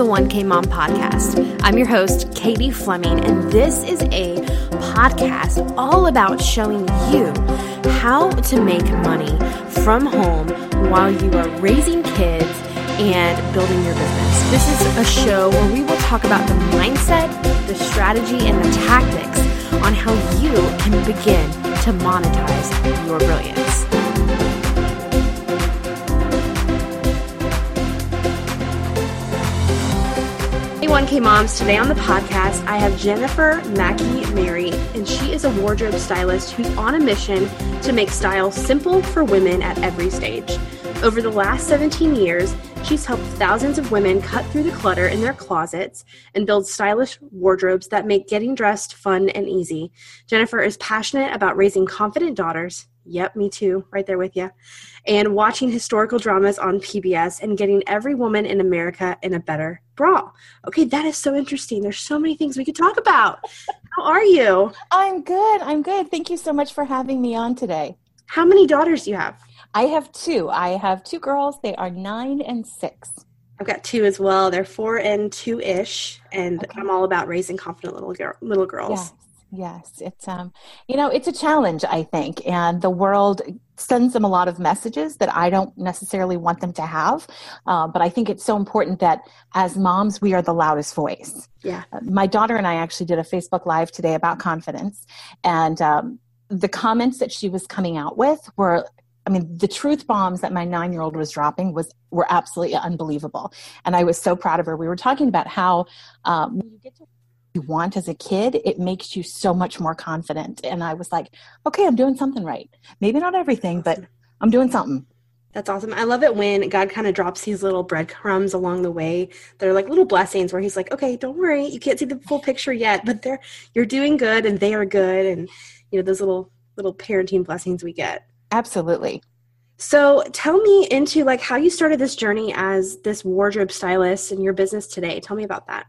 The 1K Mom Podcast. I'm your host, Katie Fleming, and this is a podcast all about showing you how to make money from home while you are raising kids and building your business. This is a show where we will talk about the mindset, the strategy, and the tactics on how you can begin to monetize your brilliance. 1K Moms, today on the podcast I have Jennifer Mackey Mary, and she is a wardrobe stylist who's on a mission to make style simple for women at every stage. Over the last 17 years, she's helped thousands of women cut through the clutter in their closets and build stylish wardrobes that make getting dressed fun and easy. Jennifer is passionate about raising confident daughters. Yep, me too, right there with you. And watching historical dramas on PBS and getting every woman in America in a better bra. Okay, that is so interesting. There's so many things we could talk about. How are you? I'm good. I'm good. Thank you so much for having me on today. How many daughters do you have? I have two. I have two girls. They are nine and six. I've got two as well. They're four and two ish, and okay. I'm all about raising confident little girl, little girls. Yes. It's um, you know, it's a challenge, I think, and the world sends them a lot of messages that I don't necessarily want them to have. Uh, but I think it's so important that as moms, we are the loudest voice. Yeah. Uh, my daughter and I actually did a Facebook Live today about confidence, and um, the comments that she was coming out with were I mean, the truth bombs that my nine year old was dropping was were absolutely unbelievable, and I was so proud of her. We were talking about how um, when you get to you want as a kid, it makes you so much more confident. And I was like, okay, I'm doing something right. Maybe not everything, but I'm doing something. That's awesome. I love it when God kind of drops these little breadcrumbs along the way. They're like little blessings where He's like, okay, don't worry, you can't see the full picture yet, but they're you're doing good and they are good, and you know those little little parenting blessings we get. Absolutely. So tell me into like how you started this journey as this wardrobe stylist in your business today. Tell me about that.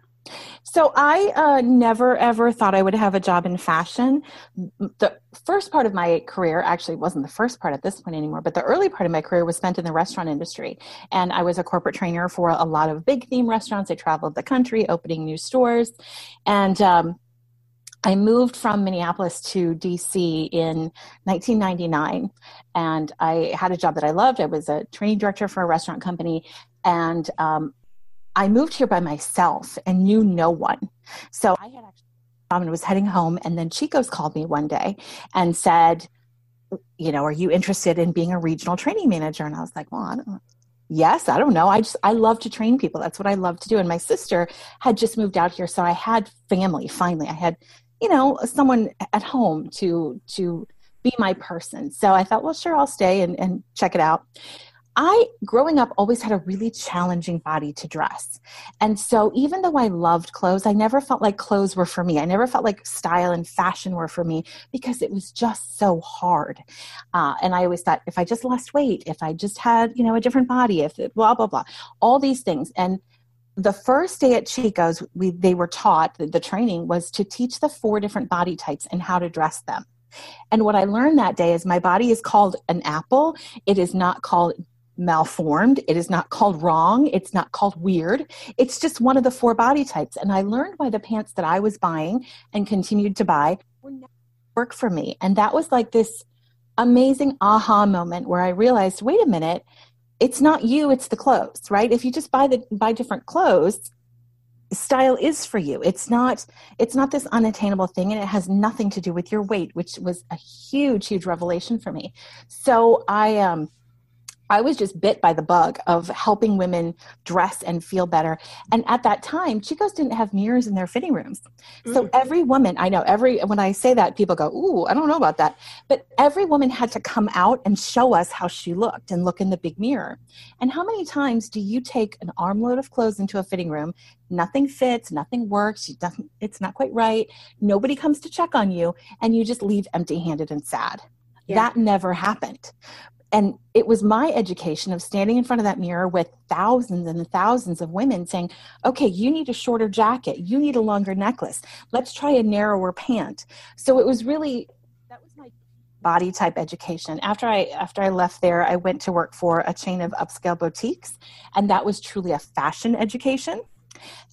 So I uh, never ever thought I would have a job in fashion. The first part of my career actually wasn't the first part at this point anymore, but the early part of my career was spent in the restaurant industry. And I was a corporate trainer for a lot of big theme restaurants. I traveled the country opening new stores. And um, I moved from Minneapolis to DC in 1999, and I had a job that I loved. I was a training director for a restaurant company, and um, I moved here by myself and knew no one. So I had actually and was heading home, and then Chico's called me one day and said, "You know, are you interested in being a regional training manager?" And I was like, "Well, I don't know." Yes, I don't know. I just I love to train people. That's what I love to do. And my sister had just moved out here, so I had family. Finally, I had you know someone at home to to be my person so i thought well sure i'll stay and, and check it out I, growing up, always had a really challenging body to dress. And so, even though I loved clothes, I never felt like clothes were for me. I never felt like style and fashion were for me because it was just so hard. Uh, and I always thought if I just lost weight, if I just had, you know, a different body, if it, blah, blah, blah, all these things. And the first day at Chico's, we, they were taught, the, the training was to teach the four different body types and how to dress them. And what I learned that day is my body is called an apple. It is not called malformed. It is not called wrong. It's not called weird. It's just one of the four body types. And I learned why the pants that I was buying and continued to buy were work for me. And that was like this amazing aha moment where I realized, wait a minute, it's not you it's the clothes right if you just buy the buy different clothes style is for you it's not it's not this unattainable thing and it has nothing to do with your weight which was a huge huge revelation for me so i um I was just bit by the bug of helping women dress and feel better. And at that time, Chico's didn't have mirrors in their fitting rooms. So mm. every woman, I know every, when I say that, people go, Ooh, I don't know about that. But every woman had to come out and show us how she looked and look in the big mirror. And how many times do you take an armload of clothes into a fitting room? Nothing fits, nothing works, it's not quite right. Nobody comes to check on you, and you just leave empty handed and sad. Yeah. That never happened and it was my education of standing in front of that mirror with thousands and thousands of women saying okay you need a shorter jacket you need a longer necklace let's try a narrower pant so it was really that was my body type education. After I after I left there, I went to work for a chain of upscale boutiques, and that was truly a fashion education.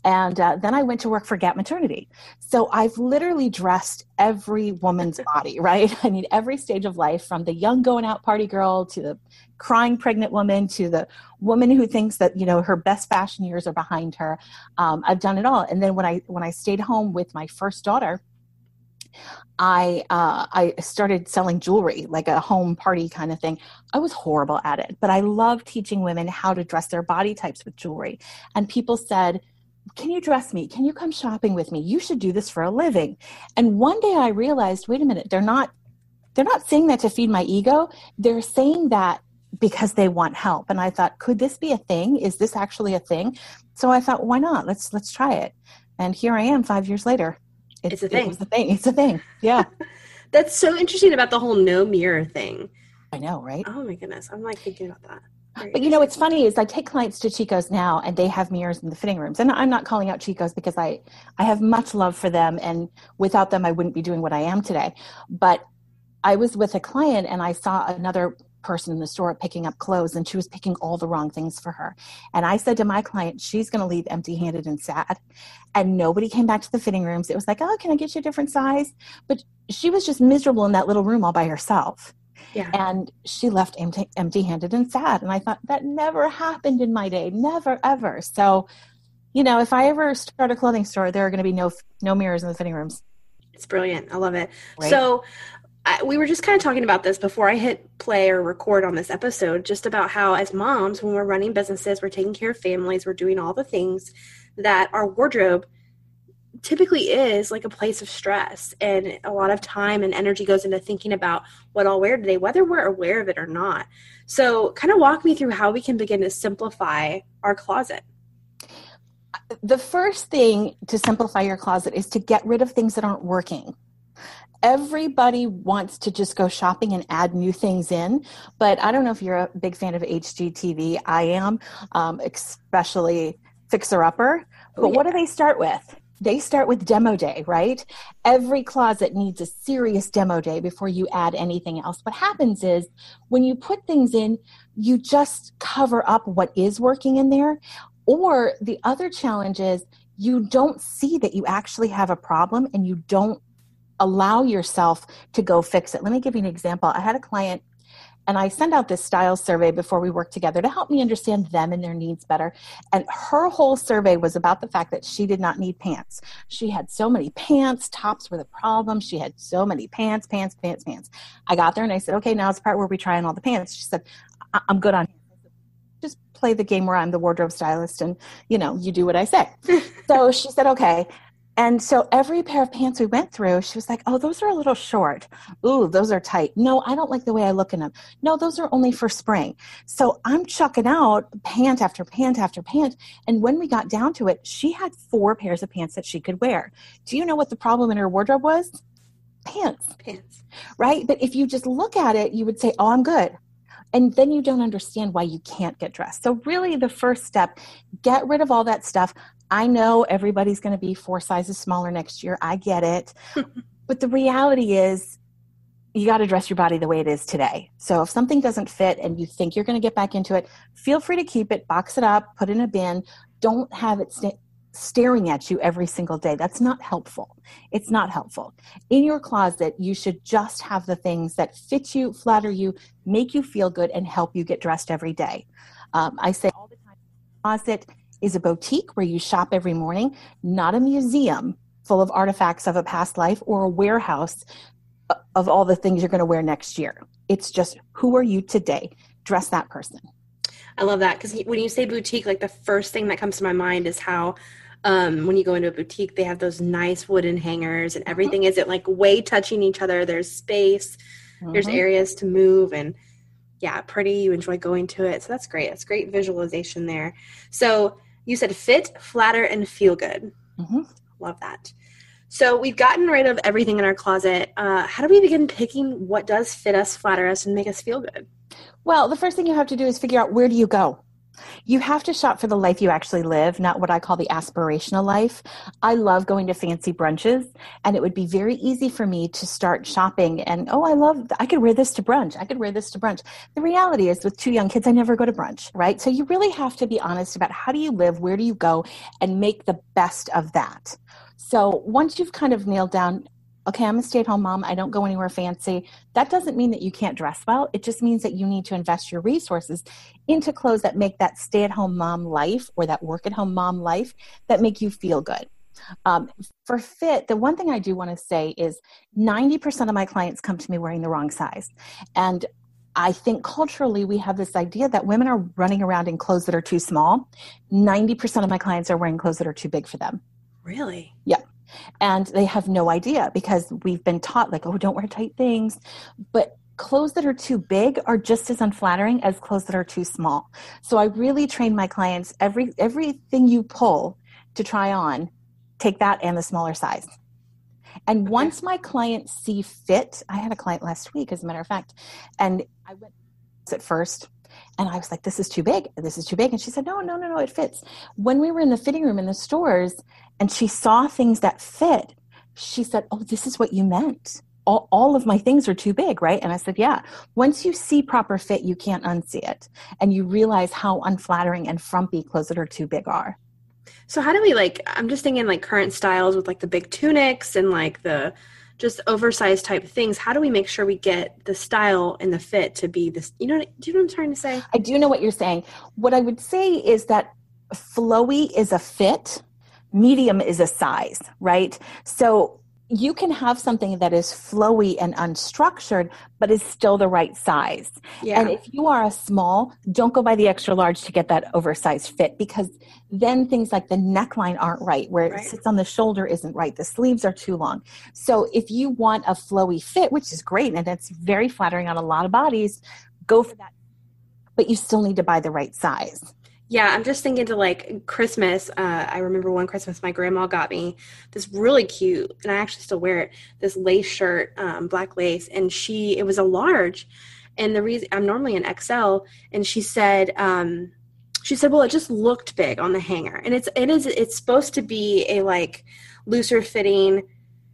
And uh, then I went to work for Gap Maternity. So I've literally dressed every woman's body, right? I mean, every stage of life from the young going out party girl to the crying pregnant woman to the woman who thinks that, you know, her best fashion years are behind her. Um, I've done it all. And then when I, when I stayed home with my first daughter, I uh, I started selling jewelry, like a home party kind of thing. I was horrible at it, but I love teaching women how to dress their body types with jewelry. And people said, "Can you dress me? Can you come shopping with me? You should do this for a living." And one day I realized, wait a minute, they're not they're not saying that to feed my ego. They're saying that because they want help. And I thought, could this be a thing? Is this actually a thing? So I thought, why not? Let's let's try it. And here I am 5 years later. It's, it's a thing. It's a thing. It's a thing. Yeah. That's so interesting about the whole no mirror thing. I know, right? Oh my goodness. I'm like thinking about that. But you know, what's funny is I take clients to Chico's now and they have mirrors in the fitting rooms. And I'm not calling out Chico's because I, I have much love for them. And without them, I wouldn't be doing what I am today. But I was with a client and I saw another person in the store picking up clothes and she was picking all the wrong things for her. And I said to my client, she's going to leave empty handed and sad. And nobody came back to the fitting rooms. It was like, oh, can I get you a different size? But she was just miserable in that little room all by herself. Yeah. And she left empty handed and sad. And I thought that never happened in my day, never, ever. So, you know, if I ever start a clothing store, there are going to be no no mirrors in the fitting rooms. It's brilliant. I love it. Right? So, I, we were just kind of talking about this before I hit play or record on this episode, just about how, as moms, when we're running businesses, we're taking care of families, we're doing all the things that our wardrobe typically is like a place of stress. And a lot of time and energy goes into thinking about what I'll wear today, whether we're aware of it or not. So, kind of walk me through how we can begin to simplify our closet. The first thing to simplify your closet is to get rid of things that aren't working everybody wants to just go shopping and add new things in but i don't know if you're a big fan of hgtv i am um, especially fixer upper but oh, yeah. what do they start with they start with demo day right every closet needs a serious demo day before you add anything else what happens is when you put things in you just cover up what is working in there or the other challenge is you don't see that you actually have a problem and you don't allow yourself to go fix it. Let me give you an example. I had a client and I send out this style survey before we work together to help me understand them and their needs better. And her whole survey was about the fact that she did not need pants. She had so many pants, tops were the problem. She had so many pants, pants, pants, pants. I got there and I said, okay, now it's the part where we try on all the pants. She said, I'm good on just play the game where I'm the wardrobe stylist and you know you do what I say. so she said okay, and so every pair of pants we went through, she was like, Oh, those are a little short. Ooh, those are tight. No, I don't like the way I look in them. No, those are only for spring. So I'm chucking out pant after pant after pant. And when we got down to it, she had four pairs of pants that she could wear. Do you know what the problem in her wardrobe was? Pants. Pants. Right? But if you just look at it, you would say, Oh, I'm good and then you don't understand why you can't get dressed. So, really, the first step get rid of all that stuff. I know everybody's going to be four sizes smaller next year. I get it. but the reality is, you got to dress your body the way it is today. So if something doesn't fit and you think you're going to get back into it, feel free to keep it, box it up, put it in a bin. Don't have it st- staring at you every single day. That's not helpful. It's not helpful. In your closet, you should just have the things that fit you, flatter you, make you feel good, and help you get dressed every day. Um, I say all the time, closet is a boutique where you shop every morning, not a museum full of artifacts of a past life or a warehouse of all the things you're going to wear next year. It's just who are you today? Dress that person. I love that because when you say boutique, like the first thing that comes to my mind is how um, when you go into a boutique, they have those nice wooden hangers and everything mm-hmm. isn't like way touching each other. There's space, mm-hmm. there's areas to move, and yeah, pretty. You enjoy going to it. So that's great. That's great visualization there. So you said fit, flatter, and feel good. Mm-hmm. Love that. So we've gotten rid of everything in our closet. Uh, how do we begin picking what does fit us, flatter us, and make us feel good? Well, the first thing you have to do is figure out where do you go. You have to shop for the life you actually live, not what I call the aspirational life. I love going to fancy brunches, and it would be very easy for me to start shopping and, oh, I love, I could wear this to brunch. I could wear this to brunch. The reality is, with two young kids, I never go to brunch, right? So you really have to be honest about how do you live, where do you go, and make the best of that. So once you've kind of nailed down okay, I'm a stay at home mom, I don't go anywhere fancy. That doesn't mean that you can't dress well. It just means that you need to invest your resources into clothes that make that stay at home mom life or that work at home mom life that make you feel good. Um, for fit, the one thing I do want to say is 90% of my clients come to me wearing the wrong size. And I think culturally we have this idea that women are running around in clothes that are too small. 90% of my clients are wearing clothes that are too big for them. Really? Yeah and they have no idea because we've been taught like oh don't wear tight things. But clothes that are too big are just as unflattering as clothes that are too small. So i really train my clients every everything you pull to try on take that and the smaller size. And okay. once my clients see fit i had a client last week as a matter of fact and i went at first and I was like, this is too big. This is too big. And she said, no, no, no, no, it fits. When we were in the fitting room in the stores and she saw things that fit, she said, oh, this is what you meant. All, all of my things are too big, right? And I said, yeah. Once you see proper fit, you can't unsee it. And you realize how unflattering and frumpy clothes that are too big are. So how do we like, I'm just thinking like current styles with like the big tunics and like the, just oversized type things how do we make sure we get the style and the fit to be this you know do you know what i'm trying to say? I do know what you're saying. What i would say is that flowy is a fit medium is a size right? So you can have something that is flowy and unstructured, but is still the right size. Yeah. And if you are a small, don't go by the extra large to get that oversized fit because then things like the neckline aren't right, where right. it sits on the shoulder isn't right, the sleeves are too long. So if you want a flowy fit, which is great and it's very flattering on a lot of bodies, go for that. But you still need to buy the right size. Yeah, I'm just thinking to like Christmas. Uh, I remember one Christmas my grandma got me this really cute, and I actually still wear it. This lace shirt, um, black lace, and she it was a large, and the reason I'm normally an XL, and she said um, she said, well, it just looked big on the hanger, and it's it is it's supposed to be a like looser fitting.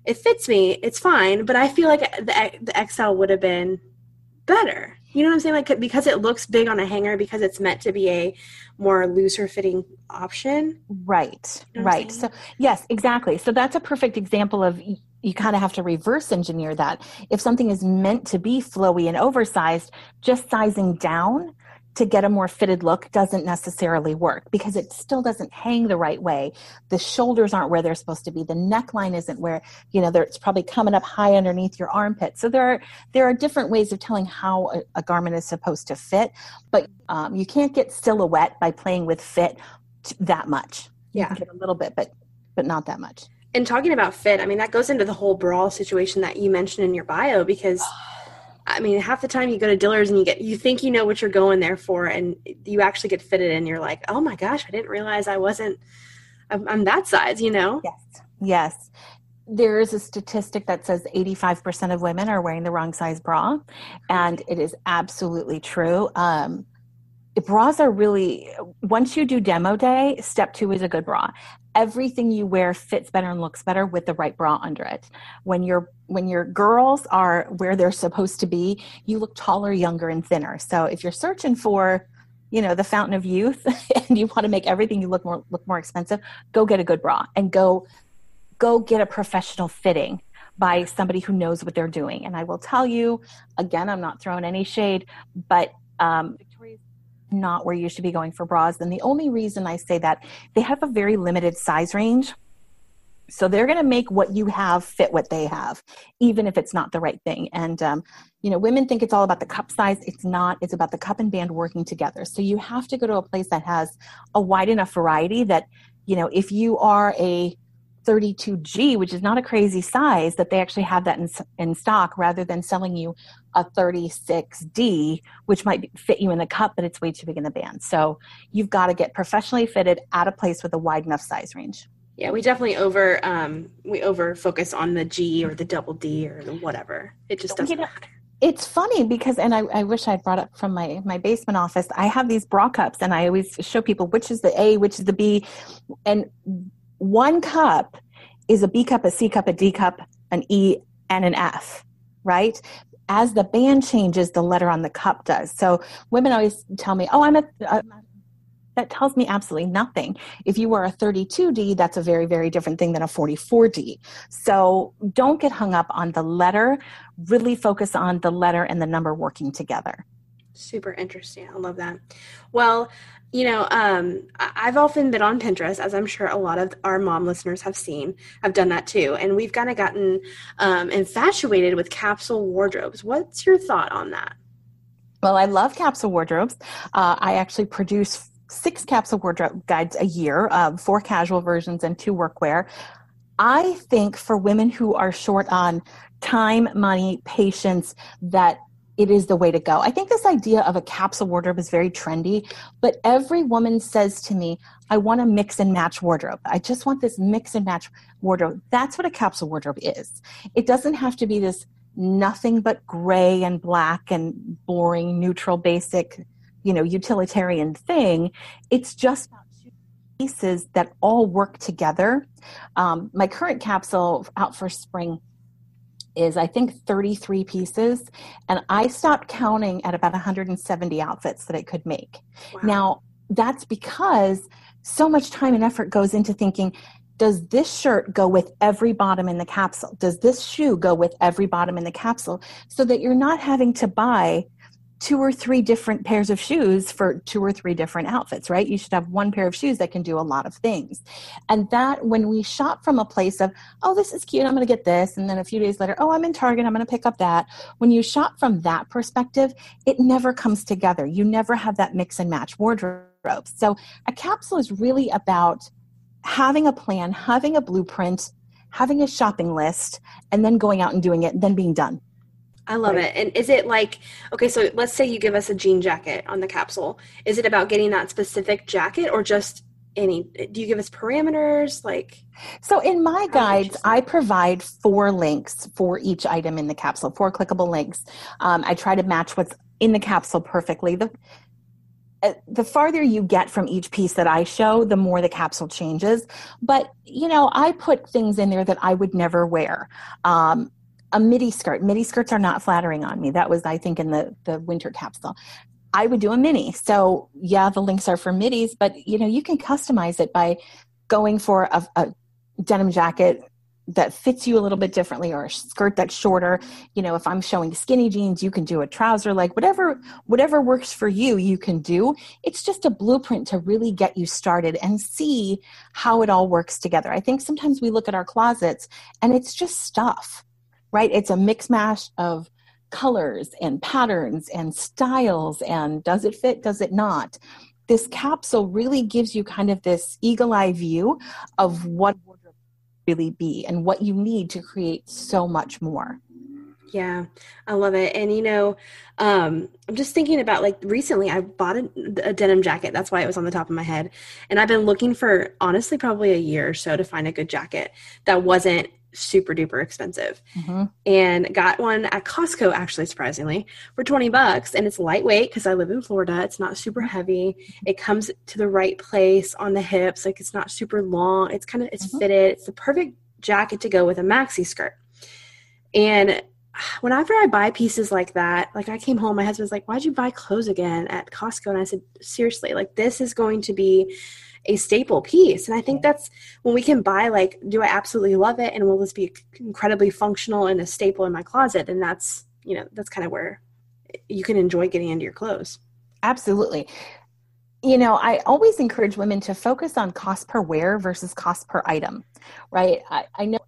It fits me, it's fine, but I feel like the the XL would have been better. You know what I'm saying? Like because it looks big on a hanger because it's meant to be a more looser fitting option. Right. You know right. So yes, exactly. So that's a perfect example of you kind of have to reverse engineer that. If something is meant to be flowy and oversized, just sizing down to get a more fitted look doesn't necessarily work because it still doesn't hang the right way. The shoulders aren't where they're supposed to be. The neckline isn't where, you know, it's probably coming up high underneath your armpit. So there are, there are different ways of telling how a, a garment is supposed to fit, but um, you can't get silhouette by playing with fit t- that much. Yeah. a little bit, but, but not that much. And talking about fit, I mean, that goes into the whole bra situation that you mentioned in your bio because I mean, half the time you go to Dillard's and you get you think you know what you're going there for, and you actually get fitted, and you're like, oh my gosh, I didn't realize I wasn't. I'm, I'm that size, you know. Yes. Yes. There is a statistic that says 85% of women are wearing the wrong size bra, and it is absolutely true. Um, bras are really once you do demo day step two is a good bra. Everything you wear fits better and looks better with the right bra under it. When your when your girls are where they're supposed to be you look taller younger and thinner. So if you're searching for you know the fountain of youth and you want to make everything you look more look more expensive go get a good bra and go go get a professional fitting by somebody who knows what they're doing. And i will tell you again i'm not throwing any shade but um, not where you should be going for bras. And the only reason I say that, they have a very limited size range. So they're going to make what you have fit what they have, even if it's not the right thing. And, um, you know, women think it's all about the cup size. It's not. It's about the cup and band working together. So you have to go to a place that has a wide enough variety that, you know, if you are a 32G, which is not a crazy size, that they actually have that in, in stock rather than selling you a 36D, which might fit you in the cup, but it's way too big in the band. So you've got to get professionally fitted at a place with a wide enough size range. Yeah, we definitely over um, we over focus on the G or the double D or the whatever. It just doesn't matter. it's funny because and I, I wish i'd brought up from my my basement office i have these bra cups and i always show people which is the a which is the b and one cup is a b cup a c cup a d cup an e and an f right as the band changes the letter on the cup does so women always tell me oh i'm a, a that tells me absolutely nothing. If you were a 32D, that's a very, very different thing than a 44D. So don't get hung up on the letter. Really focus on the letter and the number working together. Super interesting. I love that. Well, you know, um, I've often been on Pinterest, as I'm sure a lot of our mom listeners have seen. I've done that too. And we've kind of gotten um, infatuated with capsule wardrobes. What's your thought on that? Well, I love capsule wardrobes. Uh, I actually produce six capsule wardrobe guides a year, uh, four casual versions and two workwear. I think for women who are short on time, money, patience, that it is the way to go. I think this idea of a capsule wardrobe is very trendy, but every woman says to me, I want a mix and match wardrobe. I just want this mix and match wardrobe. That's what a capsule wardrobe is. It doesn't have to be this nothing but gray and black and boring, neutral, basic you know utilitarian thing it's just pieces that all work together um, my current capsule out for spring is i think 33 pieces and i stopped counting at about 170 outfits that I could make wow. now that's because so much time and effort goes into thinking does this shirt go with every bottom in the capsule? Does this shoe go with every bottom in the capsule? So that you're not having to buy two or three different pairs of shoes for two or three different outfits, right? You should have one pair of shoes that can do a lot of things. And that when we shop from a place of, oh, this is cute, I'm going to get this. And then a few days later, oh, I'm in Target, I'm going to pick up that. When you shop from that perspective, it never comes together. You never have that mix and match wardrobe. So a capsule is really about having a plan, having a blueprint, having a shopping list, and then going out and doing it, and then being done. I love it. And is it like, okay, so let's say you give us a jean jacket on the capsule. Is it about getting that specific jacket or just any? Do you give us parameters? Like, so in my guides, I provide four links for each item in the capsule, four clickable links. Um, I try to match what's in the capsule perfectly. The, uh, the farther you get from each piece that I show, the more the capsule changes. But, you know, I put things in there that I would never wear. Um, a midi skirt. Midi skirts are not flattering on me. That was, I think, in the, the winter capsule. I would do a mini. So yeah, the links are for midis, but you know, you can customize it by going for a, a denim jacket that fits you a little bit differently or a skirt that's shorter you know if i'm showing skinny jeans you can do a trouser like whatever whatever works for you you can do it's just a blueprint to really get you started and see how it all works together i think sometimes we look at our closets and it's just stuff right? It's a mix mash of colors and patterns and styles and does it fit, does it not? This capsule really gives you kind of this eagle eye view of what wardrobe really be and what you need to create so much more. Yeah, I love it. And you know, um, I'm just thinking about like recently I bought a, a, denim jacket. That's why it was on the top of my head. And I've been looking for honestly probably a year or so to find a good jacket that wasn't super duper expensive. Mm-hmm. and got one at Costco actually surprisingly for 20 bucks. And it's lightweight because I live in Florida. It's not super heavy. It comes to the right place on the hips. Like it's not super long. It's kind of it's mm-hmm. fitted. It's the perfect jacket to go with a maxi skirt. And whenever I buy pieces like that like I came home my husband's like why'd you buy clothes again at Costco? And I said seriously like this is going to be a staple piece. And I think that's when we can buy like, do I absolutely love it and will this be incredibly functional and a staple in my closet? And that's, you know, that's kind of where you can enjoy getting into your clothes. Absolutely. You know, I always encourage women to focus on cost per wear versus cost per item, right? I, I know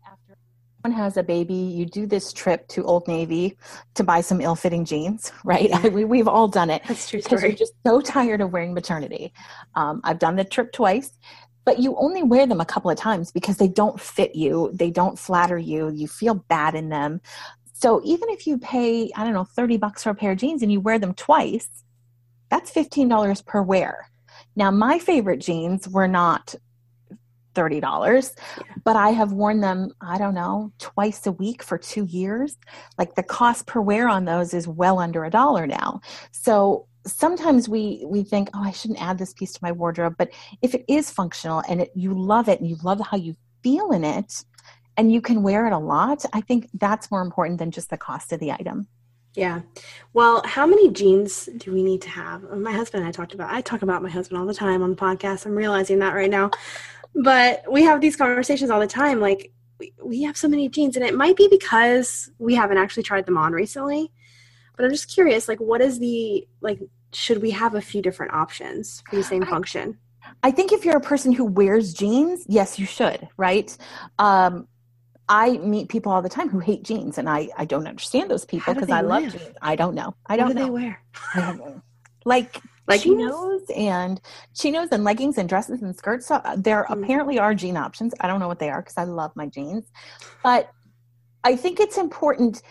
has a baby, you do this trip to Old Navy to buy some ill-fitting jeans, right? Yeah. we, we've all done it. That's true Because you're just so tired of wearing maternity. Um, I've done the trip twice, but you only wear them a couple of times because they don't fit you. They don't flatter you. You feel bad in them. So even if you pay, I don't know, 30 bucks for a pair of jeans and you wear them twice, that's $15 per wear. Now, my favorite jeans were not $30 but i have worn them i don't know twice a week for two years. Like the cost per wear on those is well under a dollar now. So sometimes we we think oh i shouldn't add this piece to my wardrobe but if it is functional and it, you love it and you love how you feel in it and you can wear it a lot i think that's more important than just the cost of the item yeah. Well, how many jeans do we need to have? My husband and I talked about I talk about my husband all the time on the podcast. I'm realizing that right now. But we have these conversations all the time like we, we have so many jeans and it might be because we haven't actually tried them on recently. But I'm just curious like what is the like should we have a few different options for the same I, function? I think if you're a person who wears jeans, yes, you should, right? Um, I meet people all the time who hate jeans, and I, I don't understand those people because I love jeans. I don't know. I don't what do know. they wear? like leggings? chinos and chinos and leggings and dresses and skirts. So uh, there mm. apparently are jean options. I don't know what they are because I love my jeans, but I think it's important.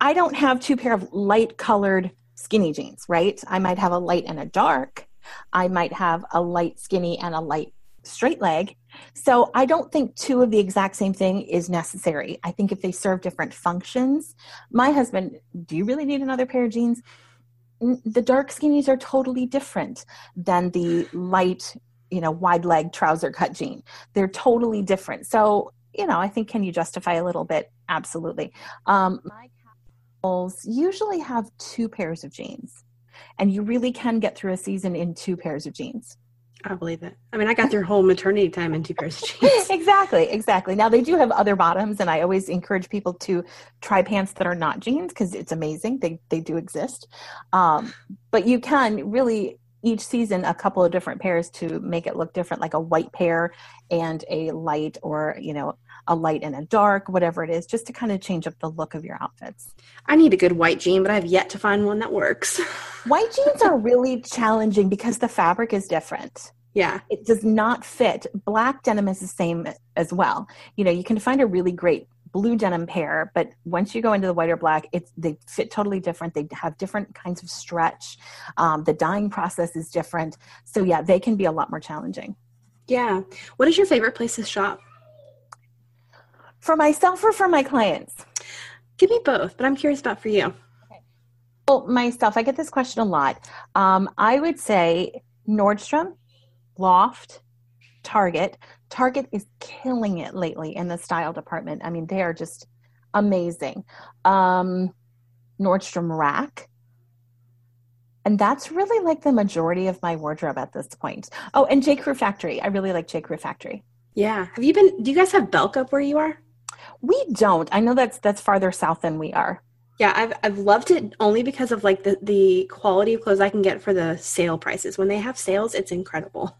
I don't have two pair of light colored skinny jeans, right? I might have a light and a dark. I might have a light skinny and a light straight leg. So I don't think two of the exact same thing is necessary. I think if they serve different functions, my husband, do you really need another pair of jeans? The dark skinnies are totally different than the light, you know, wide leg trouser cut jean. They're totally different. So, you know, I think can you justify a little bit? Absolutely. Um, my capsules usually have two pairs of jeans, and you really can get through a season in two pairs of jeans. I believe it. I mean, I got their whole maternity time in two pairs of jeans. exactly, exactly. Now they do have other bottoms, and I always encourage people to try pants that are not jeans because it's amazing. They they do exist, um, but you can really each season a couple of different pairs to make it look different, like a white pair and a light, or you know, a light and a dark, whatever it is, just to kind of change up the look of your outfits. I need a good white jean, but I've yet to find one that works. white jeans are really challenging because the fabric is different. Yeah. It does not fit. Black denim is the same as well. You know, you can find a really great blue denim pair, but once you go into the white or black, it's they fit totally different. They have different kinds of stretch. Um, the dyeing process is different. So yeah, they can be a lot more challenging. Yeah. What is your favorite place to shop? For myself or for my clients? Give me both, but I'm curious about for you. Well, myself, I get this question a lot. Um, I would say Nordstrom Loft, Target. Target is killing it lately in the style department. I mean, they are just amazing. Um, Nordstrom Rack. And that's really like the majority of my wardrobe at this point. Oh, and J. Crew Factory. I really like J. Crew Factory. Yeah. Have you been, do you guys have Belk up where you are? We don't. I know that's that's farther south than we are. Yeah, I've I've loved it only because of like the the quality of clothes I can get for the sale prices. When they have sales, it's incredible.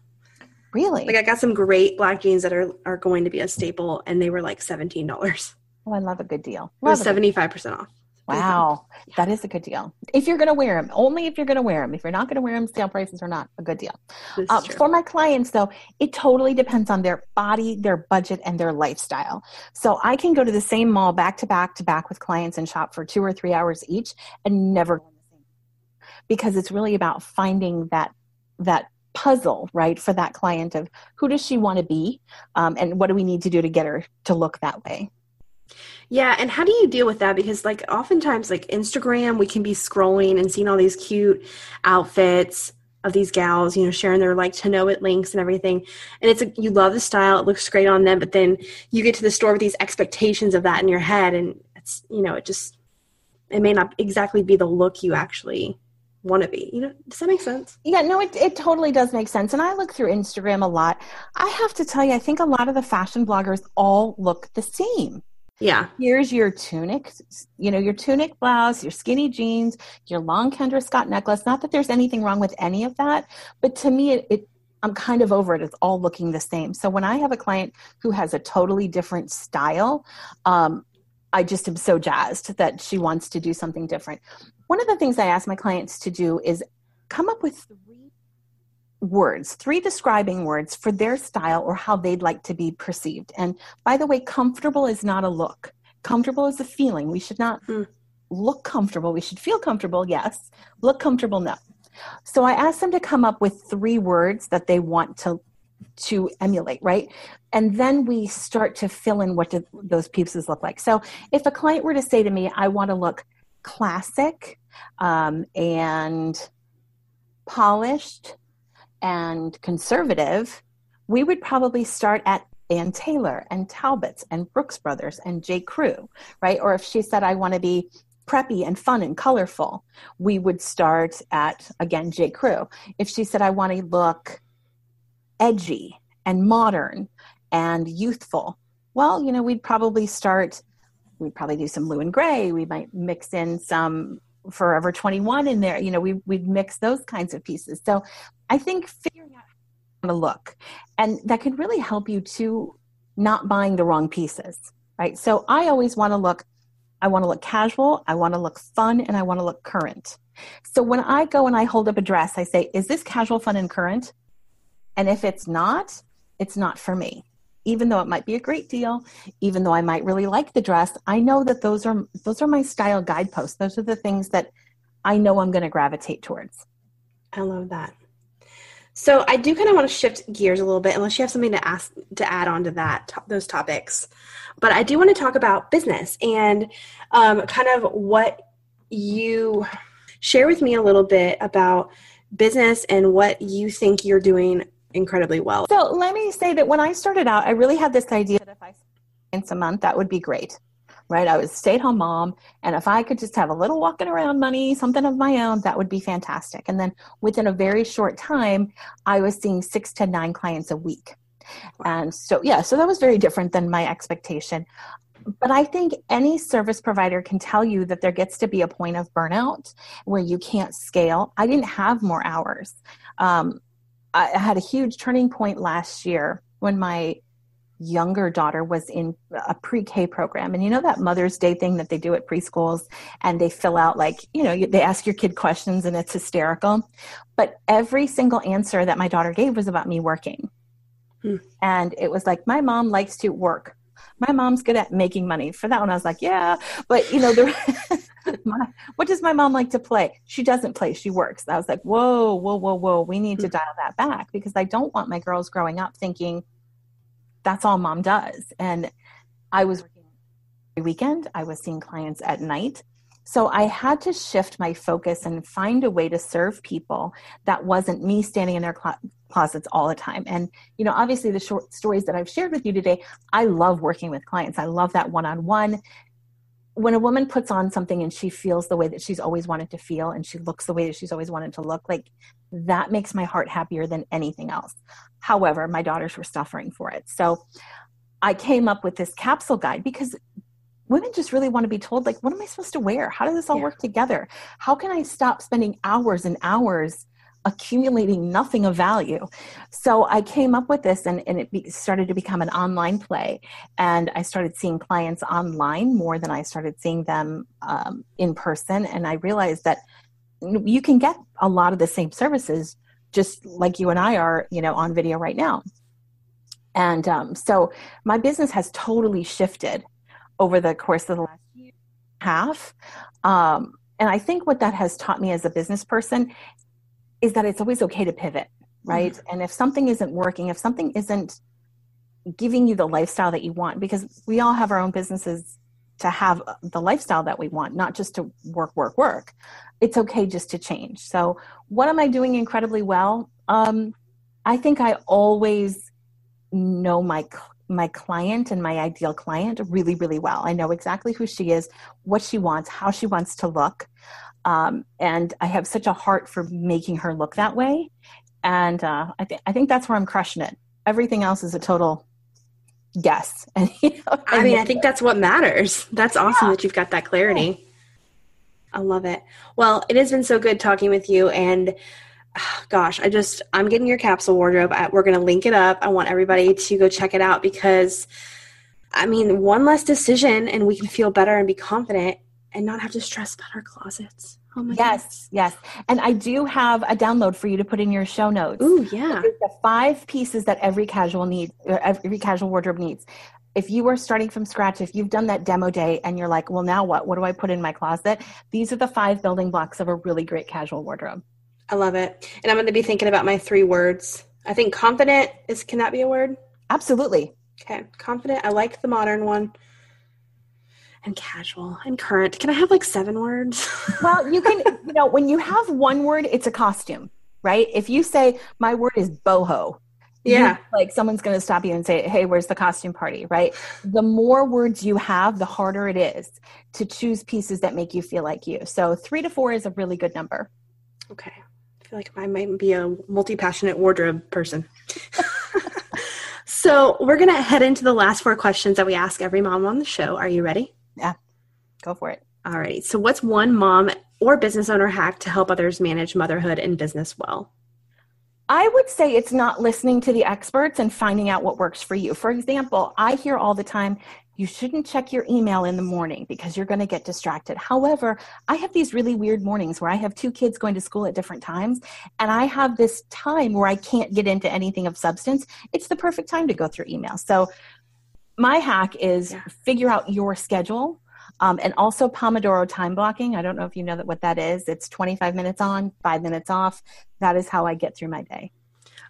Really? Like I got some great black jeans that are are going to be a staple, and they were like seventeen dollars. Oh, I love a good deal. Love it was seventy five percent off. Wow, yeah. that is a good deal. If you're going to wear them, only if you're going to wear them. If you're not going to wear them, sale prices are not a good deal. Uh, for my clients, though, it totally depends on their body, their budget, and their lifestyle. So I can go to the same mall back to back to back with clients and shop for two or three hours each, and never because it's really about finding that that puzzle, right, for that client of who does she want to be um, and what do we need to do to get her to look that way. Yeah, and how do you deal with that? Because like oftentimes, like Instagram, we can be scrolling and seeing all these cute outfits of these gals, you know, sharing their like to know it links and everything. And it's a, you love the style, it looks great on them, but then you get to the store with these expectations of that in your head, and it's you know, it just it may not exactly be the look you actually want to be. You know, does that make sense? Yeah, no, it, it totally does make sense. And I look through Instagram a lot. I have to tell you, I think a lot of the fashion bloggers all look the same. Yeah. Here's your tunic, you know, your tunic blouse, your skinny jeans, your long Kendra Scott necklace. Not that there's anything wrong with any of that, but to me, it, it I'm kind of over it. It's all looking the same. So when I have a client who has a totally different style, um, I just am so jazzed that she wants to do something different. One of the things I ask my clients to do is come up with words, three describing words for their style or how they'd like to be perceived. And by the way, comfortable is not a look. Comfortable is a feeling. We should not hmm. look comfortable. We should feel comfortable, yes. Look comfortable, no. So I ask them to come up with three words that they want to to emulate, right? And then we start to fill in what do those pieces look like. So if a client were to say to me, I want to look classic um, and polished and conservative, we would probably start at Ann Taylor and Talbots and Brooks Brothers and J. Crew, right? Or if she said, I want to be preppy and fun and colorful, we would start at, again, J. Crew. If she said, I want to look edgy and modern and youthful, well, you know, we'd probably start, we'd probably do some blue and gray. We might mix in some Forever 21 in there. You know, we, we'd mix those kinds of pieces. So I think figuring out how to look, and that can really help you to not buying the wrong pieces, right? So I always want to look I want to look casual, I want to look fun, and I want to look current. So when I go and I hold up a dress, I say, Is this casual, fun, and current? And if it's not, it's not for me. Even though it might be a great deal, even though I might really like the dress, I know that those are those are my style guideposts. Those are the things that I know I'm going to gravitate towards. I love that. So I do kind of want to shift gears a little bit, unless you have something to ask to add on to that those topics. But I do want to talk about business and um, kind of what you share with me a little bit about business and what you think you're doing incredibly well. So let me say that when I started out, I really had this idea that if I spent a month, that would be great right? I was stay at home mom. And if I could just have a little walking around money, something of my own, that would be fantastic. And then within a very short time, I was seeing six to nine clients a week. And so, yeah, so that was very different than my expectation. But I think any service provider can tell you that there gets to be a point of burnout where you can't scale. I didn't have more hours. Um, I had a huge turning point last year when my younger daughter was in a pre-K program. And you know that Mother's Day thing that they do at preschools and they fill out like, you know, they ask your kid questions and it's hysterical. But every single answer that my daughter gave was about me working. Hmm. And it was like, my mom likes to work. My mom's good at making money. For that one, I was like, yeah. But, you know, the, my, what does my mom like to play? She doesn't play, she works. I was like, whoa, whoa, whoa, whoa. We need to hmm. dial that back because I don't want my girls growing up thinking, that's all mom does. And I was working every weekend, I was seeing clients at night. So I had to shift my focus and find a way to serve people that wasn't me standing in their cl- closets all the time. And, you know, obviously the short stories that I've shared with you today, I love working with clients. I love that one on one when a woman puts on something and she feels the way that she's always wanted to feel and she looks the way that she's always wanted to look like that makes my heart happier than anything else. However my daughters were suffering for it. So i came up with this capsule guide because women just really want to be told like what am i supposed to wear? How does this all yeah. work together? How can i stop spending hours and hours accumulating nothing of value. So I came up with this and, and it be, started to become an online play. And I started seeing clients online more than I started seeing them um, in person. And I realized that you can get a lot of the same services just like you and I are, you know, on video right now. And um, so my business has totally shifted over the course of the last year half. Um, and I think what that has taught me as a business person is that it's always okay to pivot, right? Mm-hmm. And if something isn't working, if something isn't giving you the lifestyle that you want, because we all have our own businesses to have the lifestyle that we want, not just to work, work, work. It's okay just to change. So, what am I doing incredibly well? Um, I think I always know my my client and my ideal client really, really well. I know exactly who she is, what she wants, how she wants to look. Um, and I have such a heart for making her look that way. And uh, I, th- I think that's where I'm crushing it. Everything else is a total guess. And, you know, I mean, I think that's what matters. That's awesome yeah. that you've got that clarity. I love it. Well, it has been so good talking with you. And gosh, I just, I'm getting your capsule wardrobe. I, we're going to link it up. I want everybody to go check it out because, I mean, one less decision and we can feel better and be confident and not have to stress about our closets. Oh my yes, yes. And I do have a download for you to put in your show notes. Ooh, yeah. The five pieces that every casual needs, uh, every casual wardrobe needs. If you are starting from scratch, if you've done that demo day and you're like, well, now what? What do I put in my closet? These are the five building blocks of a really great casual wardrobe. I love it. And I'm going to be thinking about my three words I think confident is can that be a word? Absolutely. Okay, confident. I like the modern one. And casual and current. Can I have like seven words? well, you can, you know, when you have one word, it's a costume, right? If you say, my word is boho, yeah. You, like someone's going to stop you and say, hey, where's the costume party, right? The more words you have, the harder it is to choose pieces that make you feel like you. So three to four is a really good number. Okay. I feel like I might be a multi passionate wardrobe person. so we're going to head into the last four questions that we ask every mom on the show. Are you ready? Yeah. Go for it. All right. So, what's one mom or business owner hack to help others manage motherhood and business well? I would say it's not listening to the experts and finding out what works for you. For example, I hear all the time, you shouldn't check your email in the morning because you're going to get distracted. However, I have these really weird mornings where I have two kids going to school at different times and I have this time where I can't get into anything of substance. It's the perfect time to go through email. So, my hack is yeah. figure out your schedule. Um, and also Pomodoro time blocking. I don't know if you know that what that is. It's 25 minutes on, five minutes off. That is how I get through my day.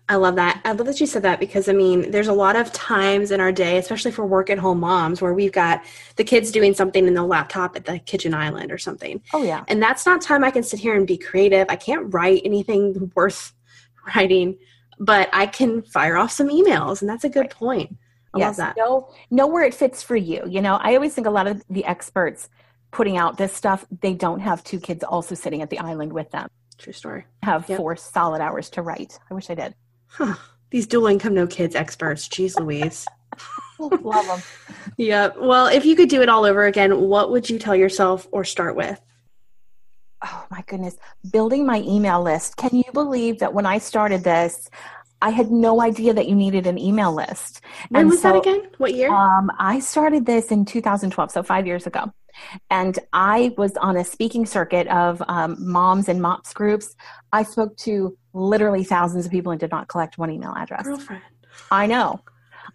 I love that. I love that you said that because I mean, there's a lot of times in our day, especially for work at home moms, where we've got the kids doing something in the laptop at the kitchen island or something. Oh, yeah. And that's not time I can sit here and be creative. I can't write anything worth writing, but I can fire off some emails. And that's a good right. point. I yes, love that. Know, know where it fits for you. You know, I always think a lot of the experts putting out this stuff, they don't have two kids also sitting at the island with them. True story. Have yep. four solid hours to write. I wish I did. Huh. These dual income no kids experts. Jeez Louise. Love them. Yeah. Well, if you could do it all over again, what would you tell yourself or start with? Oh my goodness. Building my email list. Can you believe that when I started this, I had no idea that you needed an email list. When and was so, that again? What year? Um, I started this in 2012, so five years ago. And I was on a speaking circuit of um, moms and mops groups. I spoke to literally thousands of people and did not collect one email address. Girlfriend. I know.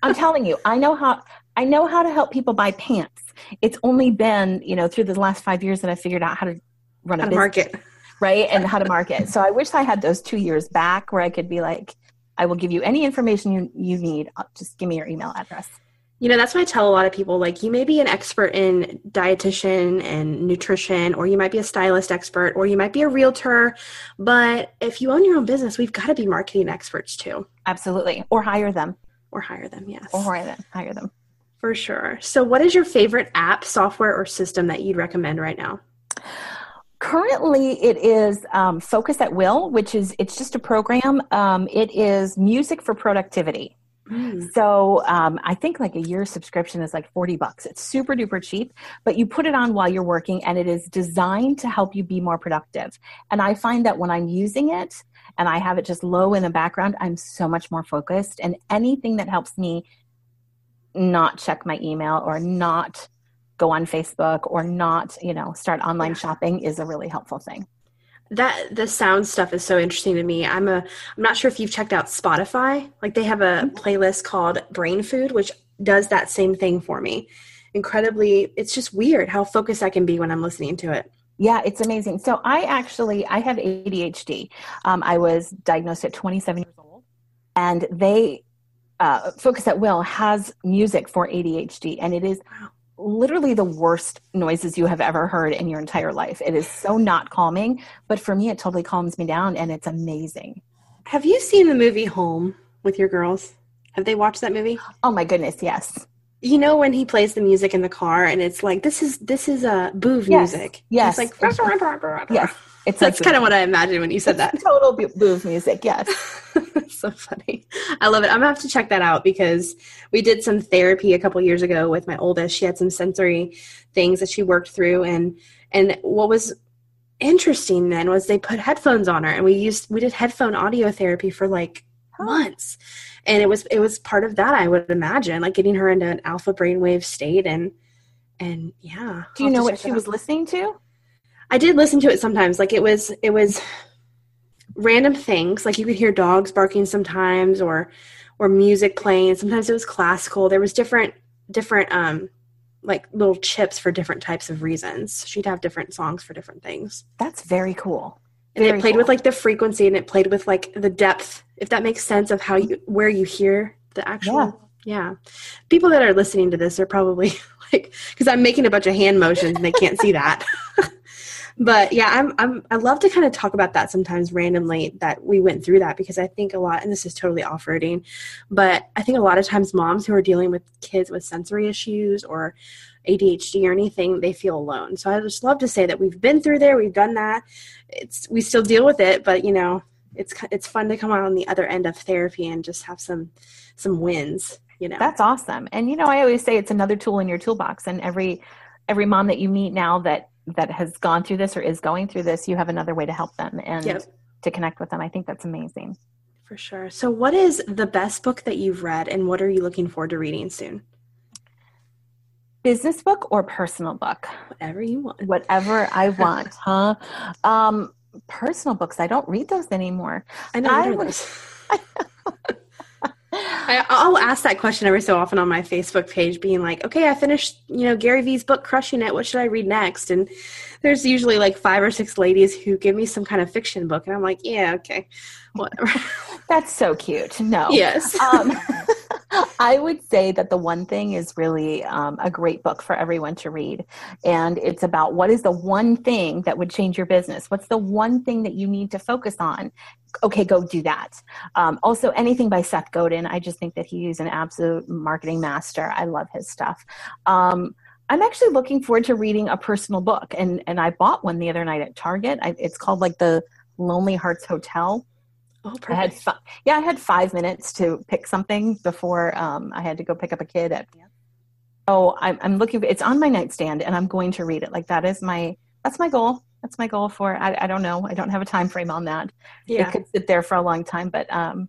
I'm telling you, I know how I know how to help people buy pants. It's only been, you know, through the last five years that I figured out how to run a business, market. Right. And how to market. So I wish I had those two years back where I could be like, I will give you any information you, you need. Uh, just give me your email address. You know, that's why I tell a lot of people like, you may be an expert in dietitian and nutrition, or you might be a stylist expert, or you might be a realtor. But if you own your own business, we've got to be marketing experts too. Absolutely. Or hire them. Or hire them, yes. Or hire them. Hire them. For sure. So, what is your favorite app, software, or system that you'd recommend right now? Currently, it is um, Focus at Will, which is it's just a program. Um, it is music for productivity. Mm. So um, I think like a year subscription is like 40 bucks. It's super duper cheap, but you put it on while you're working and it is designed to help you be more productive. And I find that when I'm using it and I have it just low in the background, I'm so much more focused. And anything that helps me not check my email or not go on Facebook or not, you know, start online yeah. shopping is a really helpful thing. That the sound stuff is so interesting to me. I'm a I'm not sure if you've checked out Spotify. Like they have a mm-hmm. playlist called Brain Food which does that same thing for me. Incredibly, it's just weird how focused I can be when I'm listening to it. Yeah, it's amazing. So I actually I have ADHD. Um, I was diagnosed at 27 years old, and they uh, Focus at Will has music for ADHD, and it is literally the worst noises you have ever heard in your entire life. It is so not calming, but for me, it totally calms me down and it's amazing. Have you seen the movie Home with your girls? Have they watched that movie? Oh my goodness, yes. You know when he plays the music in the car and it's like this is this is a uh, boov yes. music. Yes. It's like yes. It's that's like kind of what I imagined when you said that. Total boov music, yes. so funny. I love it. I'm gonna have to check that out because we did some therapy a couple years ago with my oldest. She had some sensory things that she worked through, and and what was interesting then was they put headphones on her, and we used we did headphone audio therapy for like months, and it was it was part of that. I would imagine like getting her into an alpha brainwave state and and yeah. Do you know what she was listening to? I did listen to it sometimes. Like it was it was random things. Like you could hear dogs barking sometimes or or music playing. Sometimes it was classical. There was different different um like little chips for different types of reasons. She'd have different songs for different things. That's very cool. And it played cool. with like the frequency and it played with like the depth if that makes sense of how you where you hear the actual yeah. yeah. People that are listening to this are probably like because I'm making a bunch of hand motions and they can't see that. but yeah, I'm I'm I love to kind of talk about that sometimes randomly that we went through that because I think a lot and this is totally off-roading, but I think a lot of times moms who are dealing with kids with sensory issues or ADHD or anything, they feel alone. So I just love to say that we've been through there, we've done that. It's we still deal with it, but you know, it's it's fun to come out on the other end of therapy and just have some some wins you know that's awesome and you know i always say it's another tool in your toolbox and every every mom that you meet now that that has gone through this or is going through this you have another way to help them and yep. to connect with them i think that's amazing for sure so what is the best book that you've read and what are you looking forward to reading soon business book or personal book whatever you want whatever i want huh um personal books. I don't read those anymore. I know. I was, I, will ask that question every so often on my Facebook page, being like, "Okay, I finished, you know, Gary Vee's book, Crushing It. What should I read next?" And there's usually like five or six ladies who give me some kind of fiction book, and I'm like, "Yeah, okay, whatever." That's so cute. No. Yes. Um, I would say that the one thing is really um, a great book for everyone to read. And it's about what is the one thing that would change your business? What's the one thing that you need to focus on? Okay, go do that. Um, also, anything by Seth Godin. I just think that he's an absolute marketing master. I love his stuff. Um, I'm actually looking forward to reading a personal book, and and I bought one the other night at Target. I, it's called like the Lonely Hearts Hotel Oh, perfect. I had fi- yeah, I had five minutes to pick something before um, I had to go pick up a kid at. Oh, I'm, I'm looking. It's on my nightstand, and I'm going to read it. Like that is my that's my goal. That's my goal for. I, I don't know. I don't have a time frame on that. Yeah. It could sit there for a long time, but um,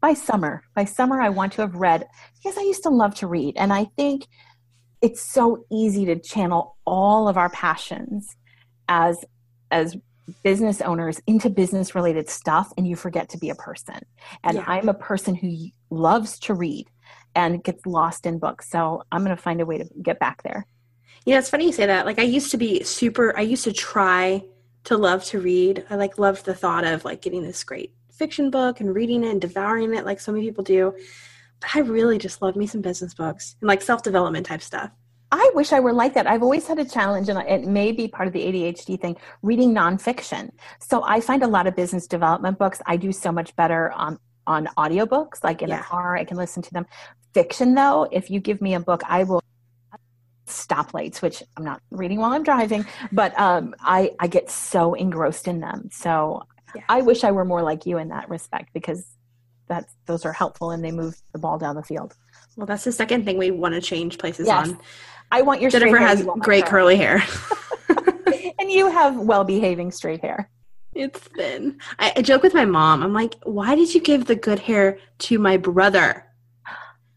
by summer, by summer, I want to have read because I used to love to read, and I think it's so easy to channel all of our passions as as business owners into business related stuff and you forget to be a person. And yeah. I'm a person who loves to read and gets lost in books. So I'm going to find a way to get back there. You know, it's funny you say that. Like I used to be super I used to try to love to read. I like loved the thought of like getting this great fiction book and reading it and devouring it like so many people do. I really just love me some business books and like self-development type stuff. I wish I were like that. I've always had a challenge, and it may be part of the ADHD thing, reading nonfiction. So I find a lot of business development books. I do so much better on, on audiobooks, like in yeah. a car, I can listen to them. Fiction, though, if you give me a book, I will stoplights, which I'm not reading while I'm driving, but um, I, I get so engrossed in them. So yeah. I wish I were more like you in that respect because that's those are helpful and they move the ball down the field. Well, that's the second thing we want to change places yes. on. I want your Jennifer has great hair. curly hair. and you have well behaving straight hair. It's thin. I, I, joke with my mom. I'm like, why did you give the good hair to my brother?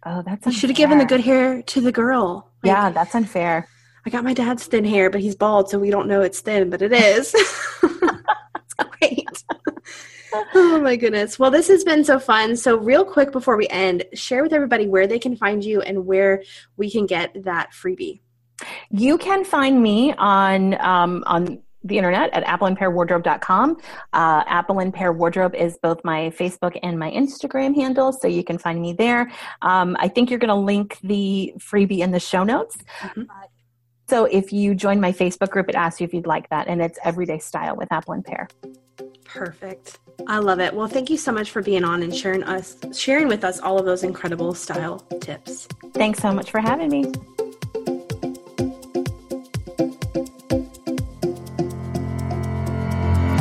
Oh, that's unfair. You should have given the good hair to the girl. Like, yeah, that's unfair. I got my dad's thin hair, but he's bald, so we don't know it's thin, but it is. oh my goodness. Well, this has been so fun. So, real quick before we end, share with everybody where they can find you and where we can get that freebie. You can find me on um, on the internet at appleandpearwardrobe.com. Uh, Apple and Pear Wardrobe is both my Facebook and my Instagram handle, so you can find me there. Um, I think you're going to link the freebie in the show notes. Mm-hmm. Uh, so if you join my Facebook group, it asks you if you'd like that, and it's Everyday Style with Apple and Pear. Perfect. I love it. Well, thank you so much for being on and sharing us sharing with us all of those incredible style tips. Thanks so much for having me.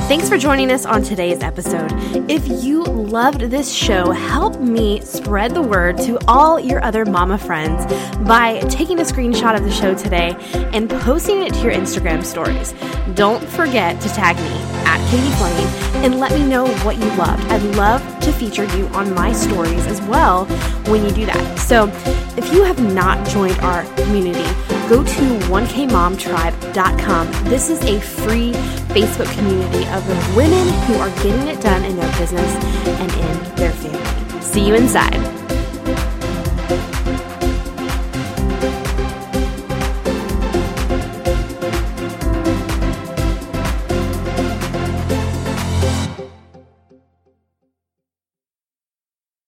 Thanks for joining us on today's episode. If you loved this show, help me spread the word to all your other mama friends by taking a screenshot of the show today and posting it to your Instagram stories. Don't forget to tag me at Katie Flame and let me know what you loved. I'd love to feature you on my stories as well when you do that. So if you have not joined our community, go to 1kmomtribe.com. This is a free Facebook community of women who are getting it done in their business and in their family. See you inside.